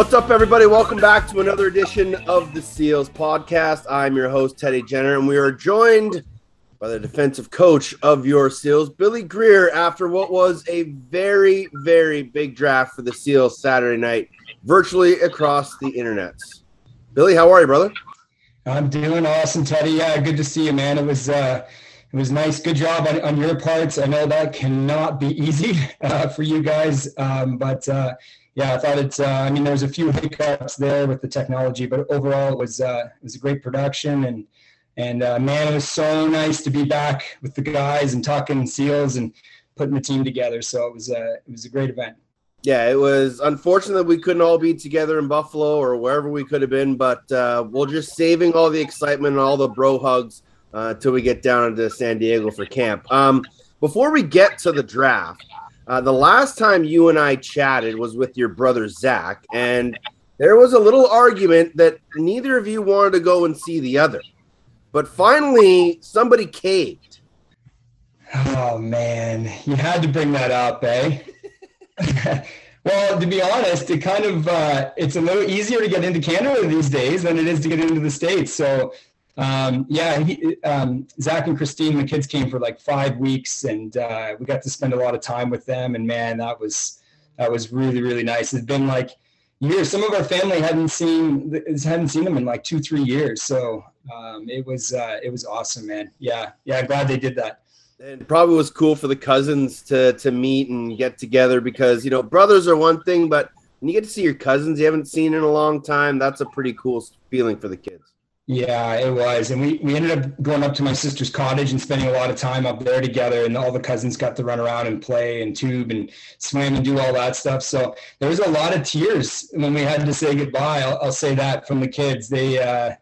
What's up, everybody? Welcome back to another edition of the Seals podcast. I'm your host, Teddy Jenner, and we are joined by the defensive coach of your Seals, Billy Greer, after what was a very, very big draft for the Seals Saturday night, virtually across the internets. Billy, how are you, brother? I'm doing awesome, Teddy. Yeah, good to see you, man. It was uh, it was nice. Good job on, on your parts. I know that cannot be easy uh, for you guys, um, but uh, yeah, I thought it's. Uh, I mean, there's a few hiccups there with the technology, but overall, it was uh, it was a great production, and and uh, man, it was so nice to be back with the guys and talking seals and putting the team together. So it was a it was a great event. Yeah, it was unfortunate that we couldn't all be together in Buffalo or wherever we could have been, but uh, we're just saving all the excitement and all the bro hugs uh, until we get down to San Diego for camp. Um, before we get to the draft, uh, the last time you and I chatted was with your brother Zach, and there was a little argument that neither of you wanted to go and see the other. But finally, somebody caved. Oh man, you had to bring that up, eh? well, to be honest, it kind of uh, it's a little easier to get into Canada these days than it is to get into the states. So um, yeah, he, um, Zach and Christine, the kids came for like five weeks, and uh, we got to spend a lot of time with them. And man, that was that was really really nice. It's been like years. Some of our family hadn't seen hadn't seen them in like two three years. So um, it was uh, it was awesome, man. Yeah, yeah. Glad they did that. And probably was cool for the cousins to to meet and get together because you know brothers are one thing, but when you get to see your cousins you haven't seen in a long time, that's a pretty cool feeling for the kids. Yeah, it was. And we, we ended up going up to my sister's cottage and spending a lot of time up there together. And all the cousins got to run around and play and tube and swim and do all that stuff. So there was a lot of tears when we had to say goodbye. I'll, I'll say that from the kids. They, uh,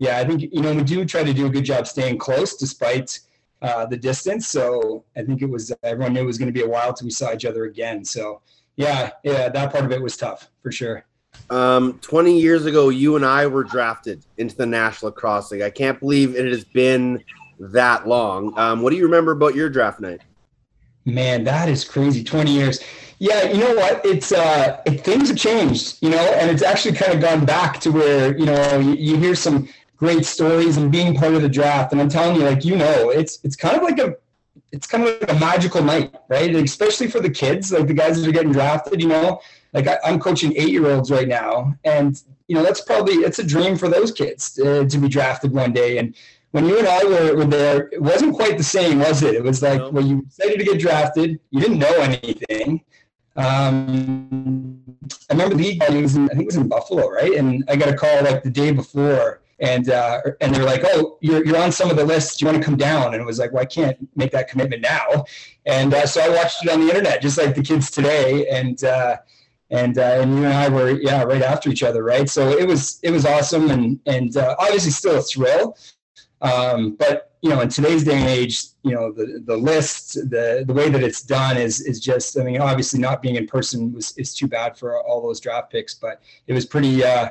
yeah, I think, you know, we do try to do a good job staying close despite uh, the distance. So I think it was, everyone knew it was going to be a while till we saw each other again. So yeah, yeah, that part of it was tough for sure. Um, 20 years ago, you and I were drafted into the National Lacrosse League. I can't believe it has been that long. Um, what do you remember about your draft night? Man, that is crazy. 20 years. Yeah, you know what? It's uh, it, things have changed, you know, and it's actually kind of gone back to where you know you, you hear some great stories and being part of the draft. And I'm telling you, like you know, it's it's kind of like a it's kind of like a magical night, right? Especially for the kids, like the guys that are getting drafted. You know, like I, am coaching eight year olds right now, and you know that's probably it's a dream for those kids to, to, be drafted one day. And when you and I were, were there, it wasn't quite the same, was it? It was like no. when you decided to get drafted, you didn't know anything. Um, I remember the league was in, I think it was in Buffalo, right? And I got a call like the day before and uh, and they're like, "Oh, you're you're on some of the lists. Do you want to come down?" And it was like, "Well, I can't make that commitment now." And uh, so I watched it on the internet, just like the kids today, and uh, and uh, and you and I were yeah right after each other, right? So it was it was awesome, and and uh, obviously still a thrill. Um, but you know, in today's day and age, you know, the the list, the the way that it's done is is just. I mean, obviously, not being in person was is too bad for all those draft picks, but it was pretty. Uh,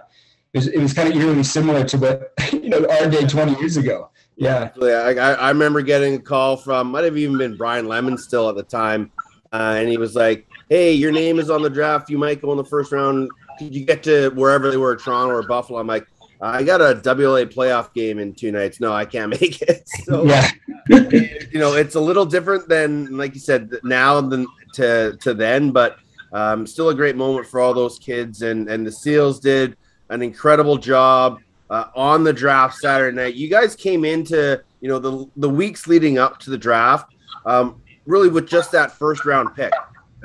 it was it was kind of eerily similar to what you know our day 20 years ago. Yeah, yeah. I, I remember getting a call from might have even been Brian Lemon still at the time, uh, and he was like, "Hey, your name is on the draft. You might go in the first round. Could you get to wherever they were, Toronto or Buffalo?" I'm like, "I got a WLA playoff game in two nights. No, I can't make it." So, yeah, you know, it's a little different than like you said now than to to then, but um, still a great moment for all those kids. And and the Seals did an incredible job uh, on the draft Saturday night. You guys came into you know the the weeks leading up to the draft. Um, really with just that first round pick.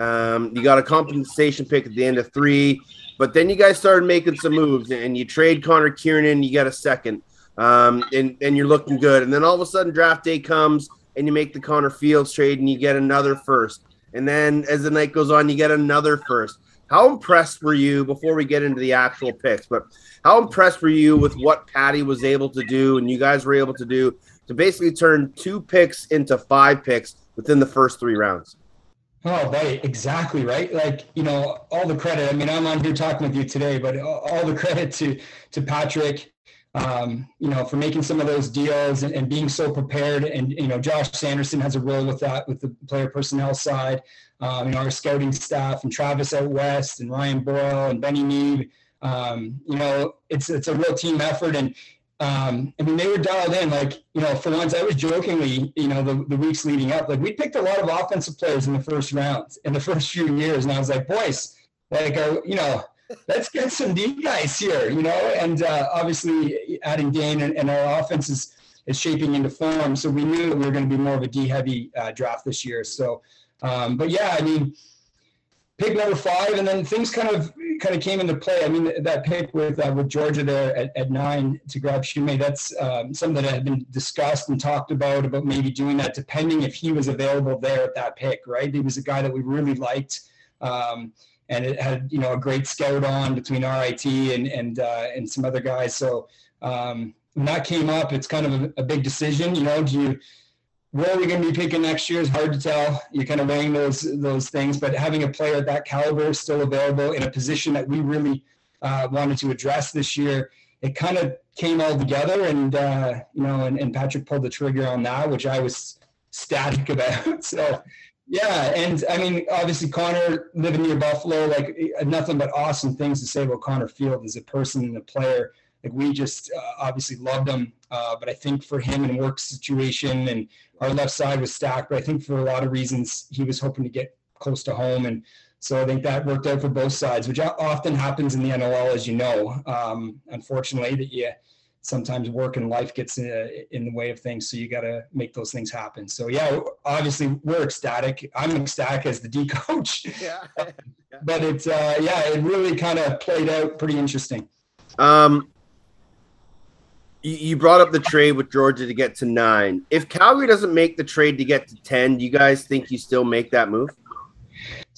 Um, you got a compensation pick at the end of three, but then you guys started making some moves and you trade Connor Kearnan, you get a second, um, and, and you're looking good. And then all of a sudden, draft day comes and you make the Connor Fields trade and you get another first. And then as the night goes on, you get another first. How impressed were you before we get into the actual picks? But how impressed were you with what Patty was able to do and you guys were able to do to basically turn two picks into five picks within the first three rounds. Oh, buddy, exactly right. Like you know, all the credit. I mean, I'm on here talking with you today, but all the credit to to Patrick. Um, you know, for making some of those deals and, and, being so prepared. And you know, Josh Sanderson has a role with that with the player personnel side. Um, you know, our scouting staff and Travis out west and Ryan Boyle and Benny Neeb. um, you know, it's it's a real team effort, and um, I mean, they were dialed in. Like, you know, for once, I was jokingly, you know, the, the weeks leading up, like we picked a lot of offensive players in the first round in the first few years, and I was like, boys, like, uh, you know, let's get some D guys here, you know, and uh, obviously adding Dane and, and, our offense is, is shaping into form. So we knew we were going to be more of a D heavy uh, draft this year. So, um, but yeah, I mean, pick number five, and then things kind of kind of came into play. I mean, that pick with uh, with Georgia there at, at nine to grab Shumay, that's um, something that had been discussed and talked about about maybe doing that, depending if he was available there at that pick. Right, he was a guy that we really liked. Um, and it had you know a great scout on between RIT and and uh, and some other guys. So um, when that came up, it's kind of a, a, big decision. You know, do you where we're going to be picking next year is hard to tell. You're kind of weighing those those things, but having a player at that caliber still available in a position that we really uh, wanted to address this year, it kind of came all together, and uh, you know, and, and Patrick pulled the trigger on that, which I was static about. so yeah, and I mean, obviously, Connor living near Buffalo, like nothing but awesome things to say about Connor Field as a person and a player. Like we just uh, obviously loved him, uh, but I think for him and work situation and our left side was stacked. But I think for a lot of reasons, he was hoping to get close to home, and so I think that worked out for both sides, which often happens in the NLL, as you know. Um, unfortunately, that you sometimes work and life gets in, uh, in the way of things. So you got to make those things happen. So yeah, obviously we're ecstatic. I'm ecstatic as the D coach. Yeah. but it's uh, yeah, it really kind of played out pretty interesting. Um, you brought up the trade with Georgia to get to nine. If Calgary doesn't make the trade to get to ten, do you guys think you still make that move?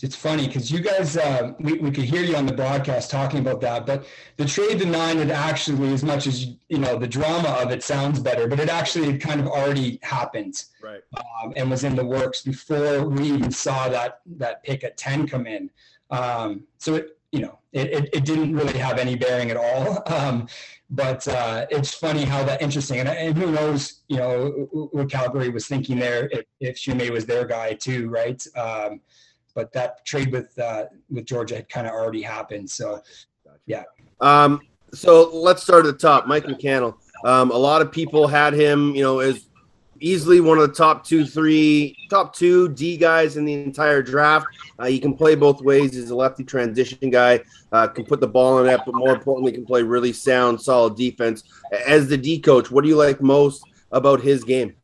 it's funny because you guys, uh, we, we could hear you on the broadcast talking about that, but the trade to nine had actually, as much as, you know, the drama of it sounds better, but it actually had kind of already happened right. Um, and was in the works before we even saw that, that pick at 10 come in. Um, so it, you know, it, it, it, didn't really have any bearing at all. Um, but uh, it's funny how that interesting, and, and, who knows, you know, what Calgary was thinking there if, if Shume was their guy too, right? Um, but that trade with uh, with Georgia had kind of already happened. So, yeah. Um, so let's start at the top. Mike McCannell. Um, a lot of people had him, you know, as easily one of the top two, three, top two D guys in the entire draft. Uh, he can play both ways. He's a lefty transition guy. Uh, can put the ball in net, but more importantly, can play really sound, solid defense. As the D coach, what do you like most about his game?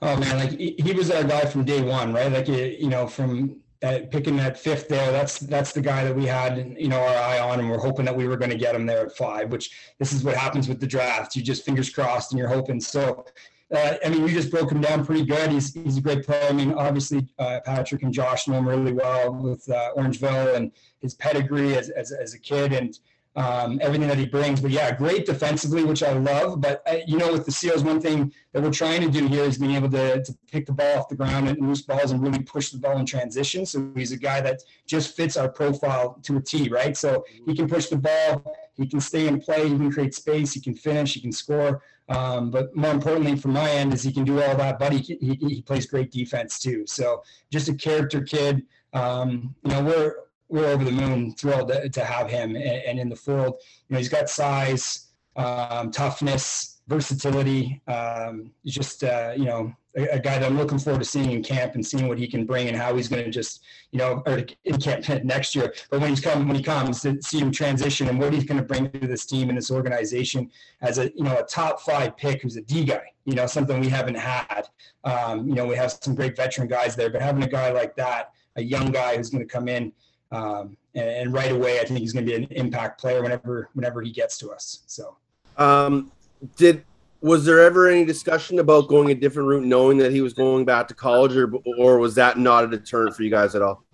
Oh man, like he, was our guy from day one, right? Like you know, from at picking that fifth there, that's that's the guy that we had, you know, our eye on, and we're hoping that we were going to get him there at five. Which this is what happens with the draft. You just fingers crossed, and you're hoping. So, uh, I mean, you just broke him down pretty good. He's he's a great player. I mean, obviously, uh, Patrick and Josh know him really well with uh, Orangeville and his pedigree as, as as a kid, and um, everything that he brings. But yeah, great defensively, which I love. But uh, you know, with the Seals, one thing that we're trying to do here is being able to, to pick the ball off the ground and loose balls and really push the ball in transition. So he's a guy that just fits our profile to a T, right? So he can push the ball, he can stay in play, he can create space, he can finish, he can score. Um, but more importantly, from my end, is he can do all that, but he, he, he plays great defense too. So just a character kid. Um, you know, we're we're over the moon thrilled to, to have him. And, and, in the field, you know, he's got size, um, toughness, versatility. Um, just uh, you know, a, a, guy that I'm looking forward to seeing in camp and seeing what he can bring and how he's going to just you know, or in camp next year. But when he's come, when he comes, to see him transition and what he's going to bring to this team and this organization as a you know a top five pick who's a D guy. You know, something we haven't had. Um, you know, we have some great veteran guys there, but having a guy like that, a young guy who's going to come in um, and, and, right away, I think he's going to be an impact player whenever whenever he gets to us. So, um, did was there ever any discussion about going a different route, knowing that he was going back to college, or or was that not a deterrent for you guys at all?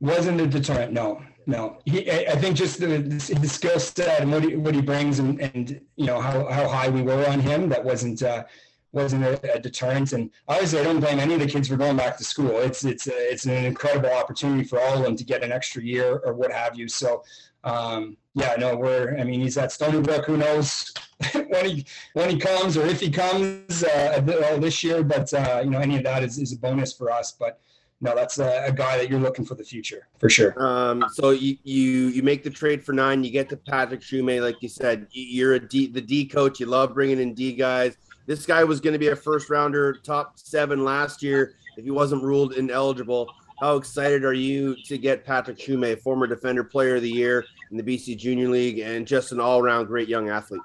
Wasn't a deterrent. No, no. He, I think just the, the skill set and what he, what he brings, and, and you know how, how high we were on him. That wasn't uh, wasn't a, a, deterrent. And obviously, I don't blame any of the kids for going back to school. It's it's a, it's an incredible opportunity for all of them to get an extra year or what have you. So, um, yeah, no, we're. I mean, he's at Stony Brook. Who knows when he when he comes or if he comes uh, this year? But uh, you know, any of that is, is a bonus for us. But no, that's a, a, guy that you're looking for the future for sure. Um, so you you you make the trade for nine, you get to Patrick Shumay, like you said, you're a D the D coach. You love bringing in D guys. This guy was going to be a first rounder, top seven last year if he wasn't ruled ineligible. How excited are you to get Patrick Shumay, former defender player of the year in the BC Junior League and just an all around great young athlete?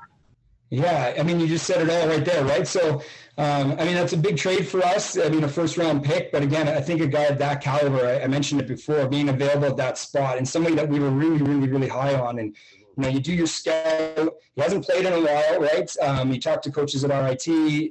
Yeah, I mean, you just said it all right there, right? So, um, I mean, that's a big trade for us. I mean, a first round pick, but again, I think a guy of that caliber, I, I mentioned it before, being available at that spot and somebody that we were really, really, really high on. And, you know, you do your scout. He hasn't played in a while, right? Um, you talk to coaches at RIT.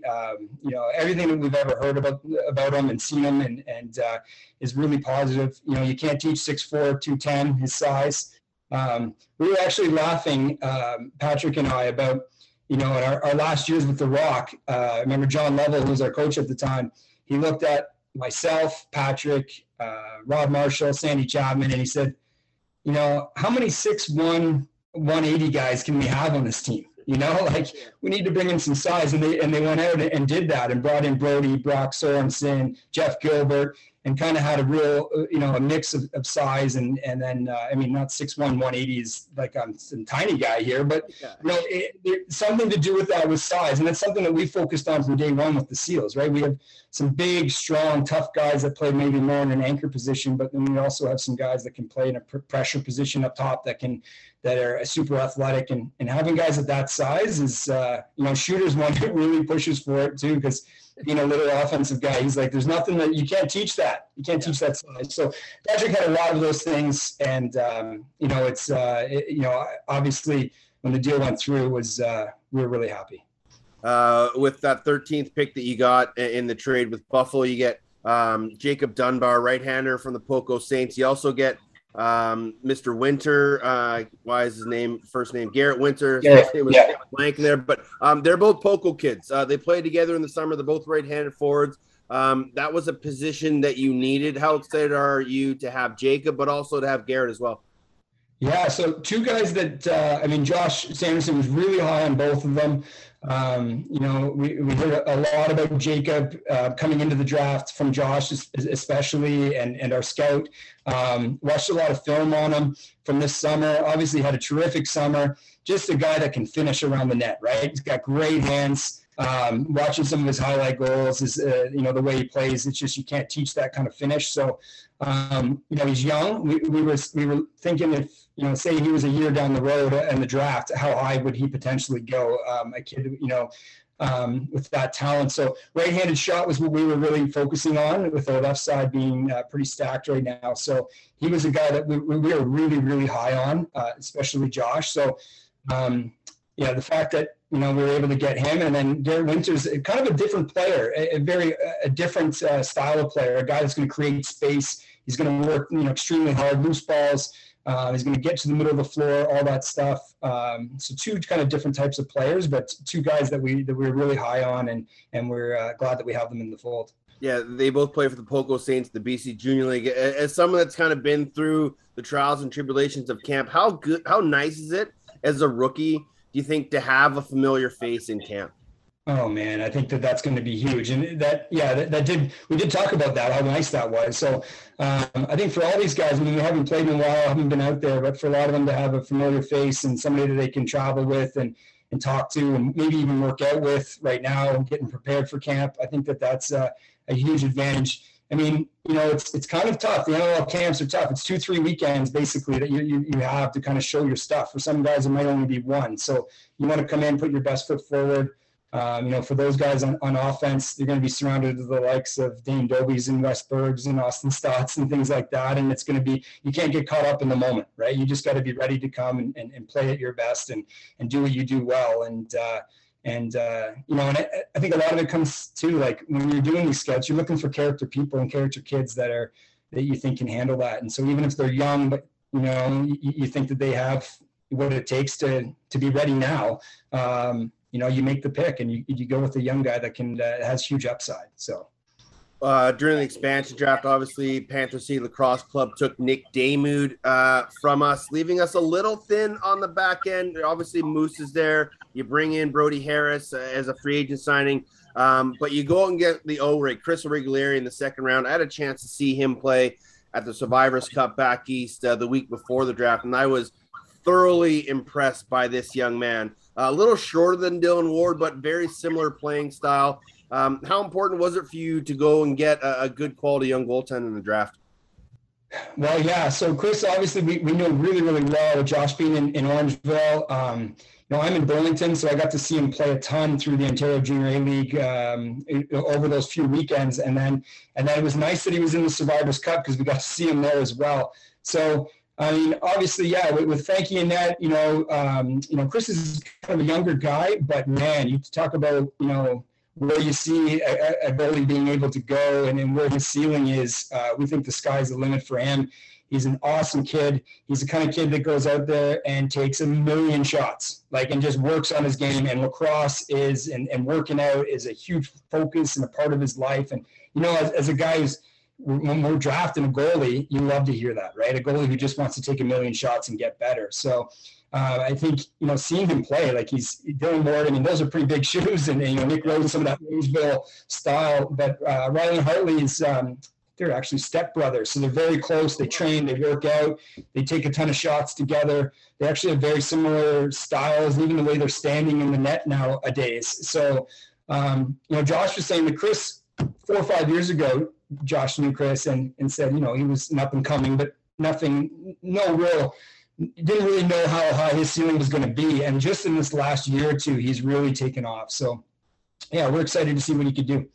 Um, you know, everything that we've ever heard about about him and seen him, and and uh, is really positive. You know, you can't teach 6'4", 210, his size. Um, we were actually laughing, um, Patrick and I, about you know, in our, our last years with the Rock. Uh, I remember John Lovell, who was our coach at the time. He looked at myself, Patrick, uh, Rob Marshall, Sandy Chapman, and he said, you know, how many six one 180 guys can we have on this team? You know, like we need to bring in some size, and they and they went out and did that and brought in Brody, Brock Sorensen, Jeff Gilbert, and kind of had a real, uh, you know, a mix of, of size and and then uh, I mean not six one one eighty is like I'm some tiny guy here, but you know, it, it, something to do with that with size, and that's something that we focused on from day one with the Seals, right? We have some big, strong, tough guys that play maybe more in an anchor position, but then we also have some guys that can play in a pressure position up top that can that are super athletic, and and having guys at that size is, uh, you know, shooters one that really pushes for it too because being a little offensive guy. He's like, there's nothing that you can't teach that. You can't teach that size. So Patrick had a lot of those things, and um, you know, it's uh, it, you know, obviously when the deal went through, was uh, we were really happy. Uh, with that 13th pick that you got in the trade with Buffalo, you get um, Jacob Dunbar, right-hander from the Poco Saints. You also get um, Mr. Winter. Uh, why is his name first name Garrett Winter? Yeah, it was yeah. blank there, but um, they're both Poco kids. Uh, they played together in the summer. They're both right-handed forwards. Um, that was a position that you needed. How excited are you to have Jacob, but also to have Garrett as well? Yeah, so two guys that uh, I mean, Josh Sanderson was really high on both of them. Um, you know, we, we heard a lot about Jacob uh, coming into the draft from Josh, especially, and, and our scout. Um, watched a lot of film on him from this summer. Obviously, had a terrific summer. Just a guy that can finish around the net, right? He's got great hands. Um, watching some of his highlight goals is, uh, you know, the way he plays. It's just you can't teach that kind of finish. So, um, you know, he's young. We, we were we were thinking if you know, say he was a year down the road in the draft, how high would he potentially go? Um, a kid, you know, um, with that talent. So right-handed shot was what we were really focusing on, with our left side being uh, pretty stacked right now. So he was a guy that we, we were really, really high on, uh, especially Josh. So um, yeah, the fact that you know we were able to get him, and then Garrett Winters, kind of a different player, a, a very a different uh, style of player, a guy that's going to create space. He's going to work, you know, extremely hard, loose balls. Uh, he's going to get to the middle of the floor, all that stuff. Um, so two kind of different types of players, but two guys that we that we're really high on, and and we're uh, glad that we have them in the fold. Yeah, they both play for the Poco Saints, the BC Junior League. As someone that's kind of been through the trials and tribulations of camp, how good, how nice is it as a rookie? Do you think to have a familiar face in camp? Oh man, I think that that's going to be huge, and that yeah, that, that did we did talk about that how nice that was. So um, I think for all these guys, I mean, we haven't played in a while, haven't been out there, but for a lot of them to have a familiar face and somebody that they can travel with and and talk to and maybe even work out with right now and getting prepared for camp, I think that that's a, a huge advantage. I mean, you know, it's it's kind of tough. The NLL camps are tough. It's two, three weekends basically that you, you, you have to kind of show your stuff. For some guys, it might only be one. So you want to come in, put your best foot forward. Um, you know, for those guys on, on offense, they're going to be surrounded with the likes of Dane Dobbies and Westbergs and Austin Staats and things like that. And it's going to be, you can't get caught up in the moment, right? You just got to be ready to come and, and, and, play at your best and, and do what you do well. And, uh, and, uh, you know, and I, I, think a lot of it comes to like when you're doing these scouts, you're looking for character people and character kids that are, that you think can handle that. And so even if they're young, but, you know, you, you think that they have what it takes to, to be ready now. Um, you know, you make the pick and you, you go with a young guy that can uh, has huge upside. So. Uh, during the expansion draft, obviously, Panther City Lacrosse Club took Nick Damude uh, from us, leaving us a little thin on the back end. Obviously, Moose is there. You bring in Brody Harris uh, as a free agent signing. Um, but you go out and get the O ray, Chris Origlieri in the second round. I had a chance to see him play at the Survivors Cup back east uh, the week before the draft, and I was thoroughly impressed by this young man. A little shorter than Dillon Ward, but very similar playing style. Um, how important was it for you to go and get a, a good quality young goaltender in the draft? Well, yeah. So Chris, obviously, we, we know really, really well. With Josh being in, in Orangeville, um, you know, I'm in Burlington, so I got to see him play a ton through the Ontario Junior A League um, over those few weekends, and then and then it was nice that he was in the Survivors Cup because we got to see him there as well. So I mean, obviously, yeah, with, with Frankie and that, you know, um, you know, Chris is kind of a younger guy, but man, you talk about you know where you see a, goalie being able to go and, and where his ceiling is. Uh, we think the sky's the limit for him. He's an awesome kid. He's the kind of kid that goes out there and takes a million shots, like, and just works on his game. And lacrosse is, and, and working out is a huge focus and a part of his life. And, you know, as, as a guy who's, when we're drafting a goalie, you love to hear that, right? A goalie who just wants to take a million shots and get better. So, uh, I think you know seeing him play like he's Dillon Ward. I mean, those are pretty big shoes, and, and you know Nick Rose, some of that Roseville style. But uh, Hartley is um, they're actually stepbrothers, so they're very close. They train, they work out, they take a ton of shots together. They actually have very similar styles, even the way they're standing in the net nowadays. So um, you know, Josh was saying that Chris four or five years ago, Josh knew Chris and and said you know he was an up and coming, but nothing, no real didn't really know how high his ceiling was going to be. And just in this last year or two, he's really taken off. So, yeah, we're excited to see what he could do.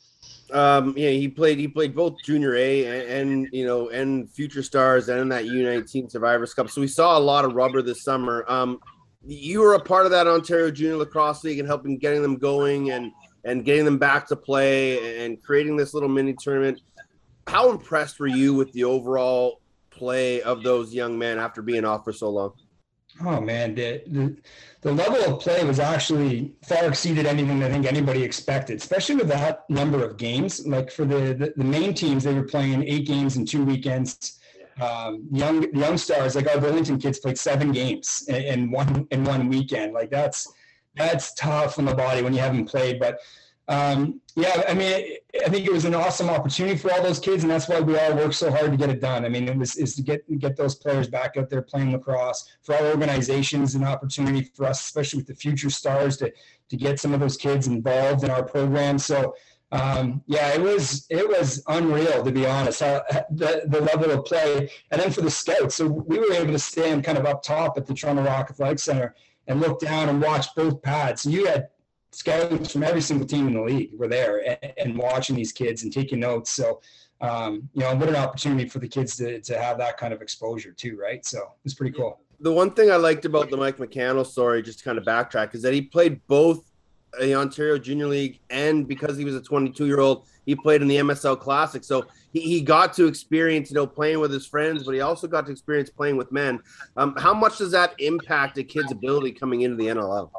Um, yeah, he played. He played both Junior A and, and you know and Future Stars and in that U19 Survivors Cup. So we saw a lot of rubber this summer. Um, you were a part of that Ontario Junior Lacrosse League and helping getting them going and and getting them back to play and creating this little mini tournament. How impressed were you with the overall play of those young men after being off for so long? Oh man, the, the, the level of play was actually far exceeded anything I think anybody expected, especially with that number of games. Like for the, the, the main teams, they were playing eight games in two weekends. Um, young young stars like our Burlington kids played seven games in, in one in one weekend. Like that's that's tough on the body when you haven't played. But um, yeah, I mean, I think it was an awesome opportunity for all those kids, and that's why we all worked so hard to get it done. I mean, it was is to get get those players back out there playing lacrosse for our organizations, an opportunity for us, especially with the future stars, to to get some of those kids involved in our program. So. Um, yeah, it was it was unreal to be honest. The the level of play, and then for the scouts, so we were able to stand kind of up top at the Toronto Rock Athletic Center and look down and watch both pads. So you had scouts from every single team in the league were there and, and watching these kids and taking notes. So, um, you know, what an opportunity for the kids to, to have that kind of exposure too, right? So it's pretty cool. The one thing I liked about the Mike McCannell story, just to kind of backtrack, is that he played both the Ontario Junior League and because he was a 22 year old, he played in the MSL Classic. So he, he got to experience, you know, playing with his friends, but he also got to experience playing with men. Um, how much does that impact a kid's ability coming into the NLL?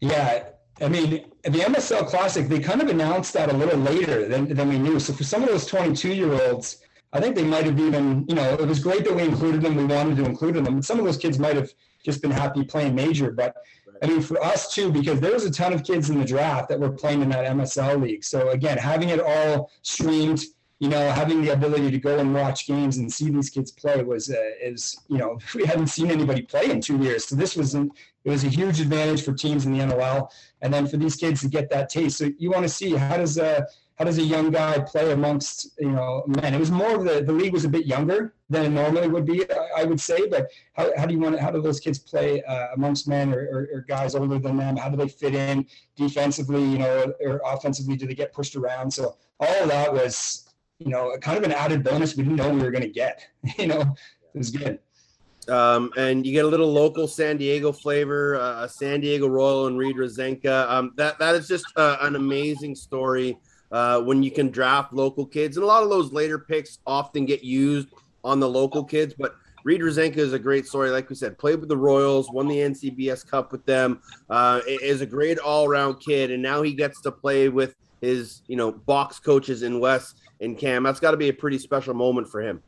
Yeah, I mean, the MSL Classic, they kind of announced that a little later than, than we knew. So for some of those 22 year olds, I think they might have even, you know, it was great that we included them. We wanted to include them. Some of those kids might have just been happy playing major. But I mean, for us too, because there was a ton of kids in the draft that were playing in that MSL league. So again, having it all streamed, you know, having the ability to go and watch games and see these kids play was uh, is you know we hadn't seen anybody play in two years, so this was an, it was a huge advantage for teams in the NLL, and then for these kids to get that taste. So you want to see how does a how does a young guy play amongst you know men? It was more of the the league was a bit younger than it normally would be, I would say. But how, how do you want how do those kids play uh, amongst men or, or, or, guys older than them? How do they fit in defensively? You know, or offensively? Do they get pushed around? So all of that was you know, kind of an added bonus we didn't know we were going to get. you know, it was good. Um, and you get a little local San Diego flavor, uh, San Diego Royal and Reid Rosenka. Um, that that is just uh, an amazing story uh, when you can draft local kids, and a lot of those later picks often get used on the local kids. But Reid Rosenka is a great story. Like we said, played with the Royals, won the NCBS Cup with them. Uh, is a great all around kid, and now he gets to play with his you know box coaches in West and Cam. That's got to be a pretty special moment for him.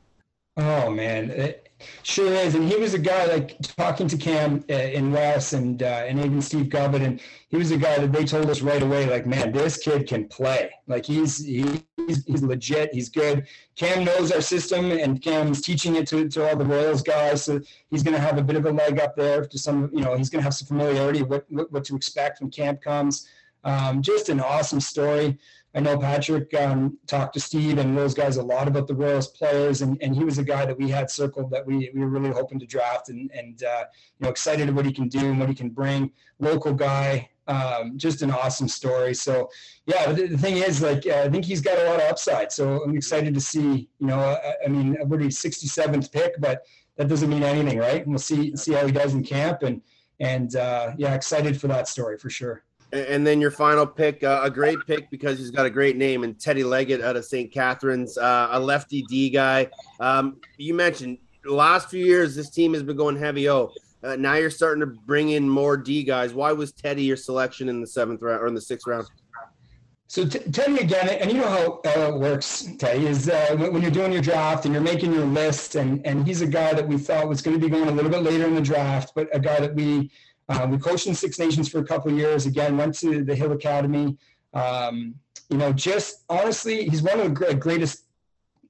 Oh man, it sure is. And he was a guy like talking to Cam uh, in Wes and uh, and even Steve Gubbett, and he was a guy that they told us right away, like, man, this kid can play. Like he's he's, he's legit. He's good. Cam knows our system, and Cam's teaching it to, to all the Royals guys. So he's going to have a bit of a leg up there to some. You know, he's going to have some familiarity what, what what to expect when camp comes. Um, just an awesome story. I know Patrick um, talked to Steve and those guys a lot about the Royals players, and, and he was a guy that we had circled that we, we were really hoping to draft, and and uh, you know excited about what he can do and what he can bring. Local guy, um, just an awesome story. So yeah, the, the thing is, like uh, I think he's got a lot of upside. So I'm excited to see. You know, I, I mean, what he 67th pick, but that doesn't mean anything, right? And we'll see see how he does in camp, and and uh, yeah, excited for that story for sure. And then your final pick, uh, a great pick because he's got a great name, and Teddy Leggett out of St. Catharines, uh, a lefty D guy. Um, you mentioned last few years this team has been going heavy O. Uh, now you're starting to bring in more D guys. Why was Teddy your selection in the seventh round or in the sixth round? So t- Teddy again, and you know how uh, it works. Teddy is uh, when you're doing your draft and you're making your list, and and he's a guy that we thought was going to be going a little bit later in the draft, but a guy that we uh, we coached in Six Nations for a couple years. Again, went to the Hill Academy. Um, you know, just honestly, he's one of the greatest.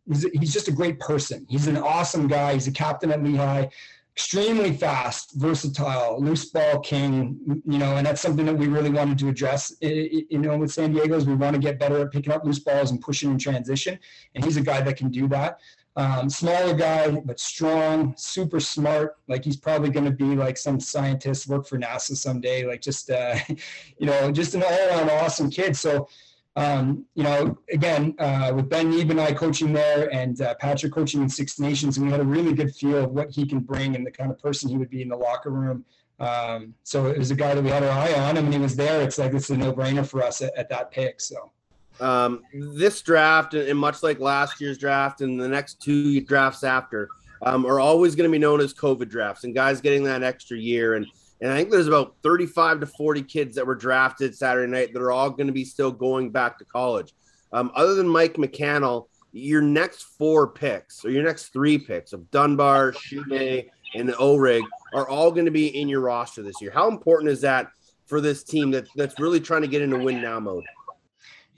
He's, just a great person. He's an awesome guy. He's a captain at Lehigh. Extremely fast, versatile, loose ball king. You know, and that's something that we really wanted to address. You know, with San Diego's, we want to get better at picking up loose balls and pushing in transition. And he's a guy that can do that. Um, smaller guy, but strong, super smart. Like he's probably going to be like some scientist, work for NASA someday. Like just, uh, you know, just an all-around awesome kid. So, um, you know, again, uh, with Ben Neeb and I coaching there, and uh, Patrick coaching in Six Nations, we had a really good feel of what he can bring and the kind of person he would be in the locker room. Um, so it was a guy that we had our eye on, and when he was there, it's like it's a no-brainer for us at, at that pick. So um, this draft, and much like last year's draft and the next two drafts after, um, are always going to be known as COVID drafts, and guys getting that extra year. And and I think there's about 35 to 40 kids that were drafted Saturday night that are all going to be still going back to college. Um, other than Mike McCannell, your next four picks or your next three picks of Dunbar, Shumay, and Ohrig are all going to be in your roster this year. How important is that for this team that, that's really trying to get into win now mode?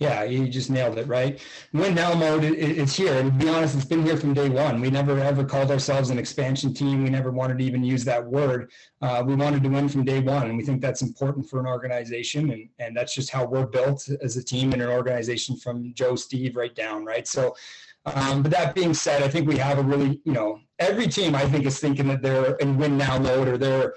Yeah, you just nailed it, right? Win now mode it's here. And to be honest, it's been here from day one. We never ever called ourselves an expansion team. We never wanted to even use that word. Uh, we wanted to win from day one. And we think that's important for an organization. And, and that's just how we're built as a team and an organization from Joe, Steve, right down, right? So, um, but that being said, I think we have a really, you know, every team I think is thinking that they're in win now mode or they're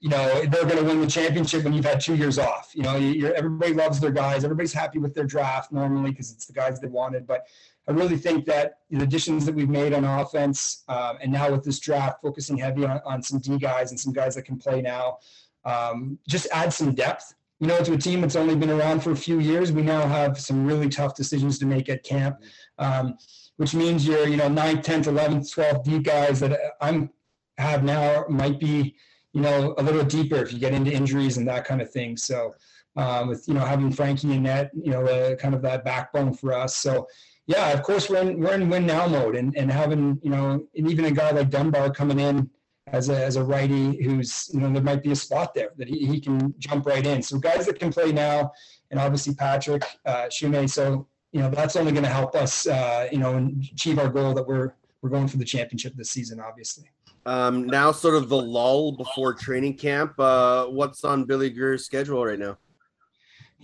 you know they're going to win the championship when you've had two years off. You know, everybody loves their guys. Everybody's happy with their draft normally because it's the guys they wanted. But I really think that the additions that we've made on offense, um, and now with this draft, focusing heavy on, on some D guys and some guys that can play now, um, just add some depth. You know, to a team that's only been around for a few years, we now have some really tough decisions to make at camp, um, which means your you know 9th, 10th, 11th, 12th D guys that I'm have now might be you know, a little deeper if you get into injuries and that kind of thing. So, um, with you know having Frankie and net, you know, uh, kind of that backbone for us. So, yeah, of course we're in we're in win now mode, and and having you know, and even a guy like Dunbar coming in as a as a righty, who's you know there might be a spot there that he, he can jump right in. So guys that can play now, and obviously Patrick uh, Shumay. So you know that's only going to help us, uh, you know, achieve our goal that we're we're going for the championship this season, obviously. Um, now, sort of the lull before training camp. Uh, what's on Billy Greer's schedule right now?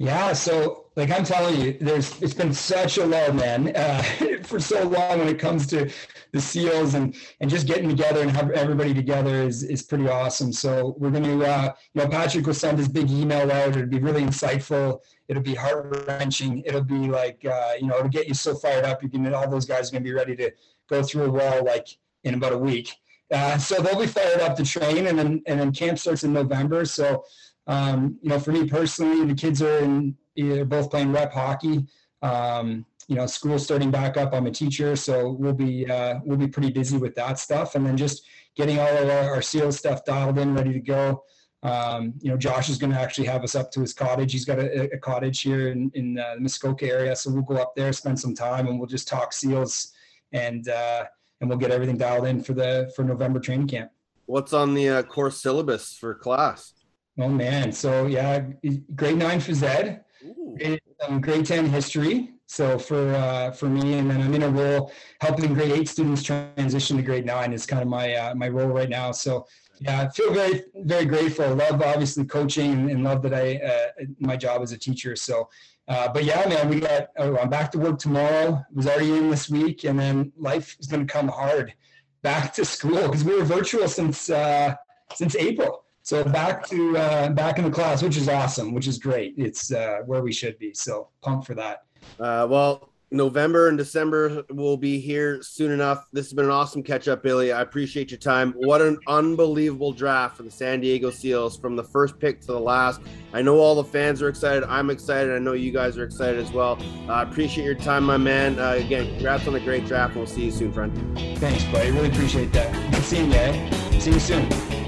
Yeah, so like I'm telling you, there's it's been such a lull, man, uh, for so long when it comes to the seals and and just getting together and have everybody together is is pretty awesome. So we're to, uh, you know, Patrick will send his big email out. It'll be really insightful. It'll be heart wrenching. It'll be like, uh, you know, it'll get you so fired up. You can all those guys are to be ready to go through a wall like in about a week. Uh, so they'll be fired up to train, and then and then camp starts in November. So, um, you know, for me personally, the kids are in they're both playing rep hockey. Um, you know, school starting back up. I'm a teacher, so we'll be uh, we'll be pretty busy with that stuff, and then just getting all of our, our SEAL stuff dialed in, ready to go. Um, you know, Josh is going to actually have us up to his cottage. He's got a, a cottage here in, in uh, the Muskoka area. So we'll go up there, spend some time, and we'll just talk seals and, uh, and we'll get everything dialed in for the for November training camp. What's on the uh, course syllabus for class? Oh man, so yeah, grade nine phys ed, grade, um, grade ten history. So for uh, for me, and then I'm in a role helping grade eight students transition to grade nine is kind of my uh, my role right now. So yeah, I feel very very grateful. Love obviously coaching and love that I uh, my job as a teacher. So. Uh, but yeah, man, we got. Oh, I'm back to work tomorrow. Was already in this week, and then life is going to come hard. Back to school because we were virtual since uh, since April. So back to uh, back in the class, which is awesome, which is great. It's uh, where we should be. So pumped for that. Uh, well, November and December will be here soon enough. This has been an awesome catch up, Billy. I appreciate your time. What an unbelievable draft for the San Diego Seals from the first pick to the last. I know all the fans are excited. I'm excited. I know you guys are excited as well. I uh, appreciate your time, my man. Uh, again, congrats on a great draft. We'll see you soon, friend. Thanks, buddy. Really appreciate that. Good seeing you. Eh? See you soon.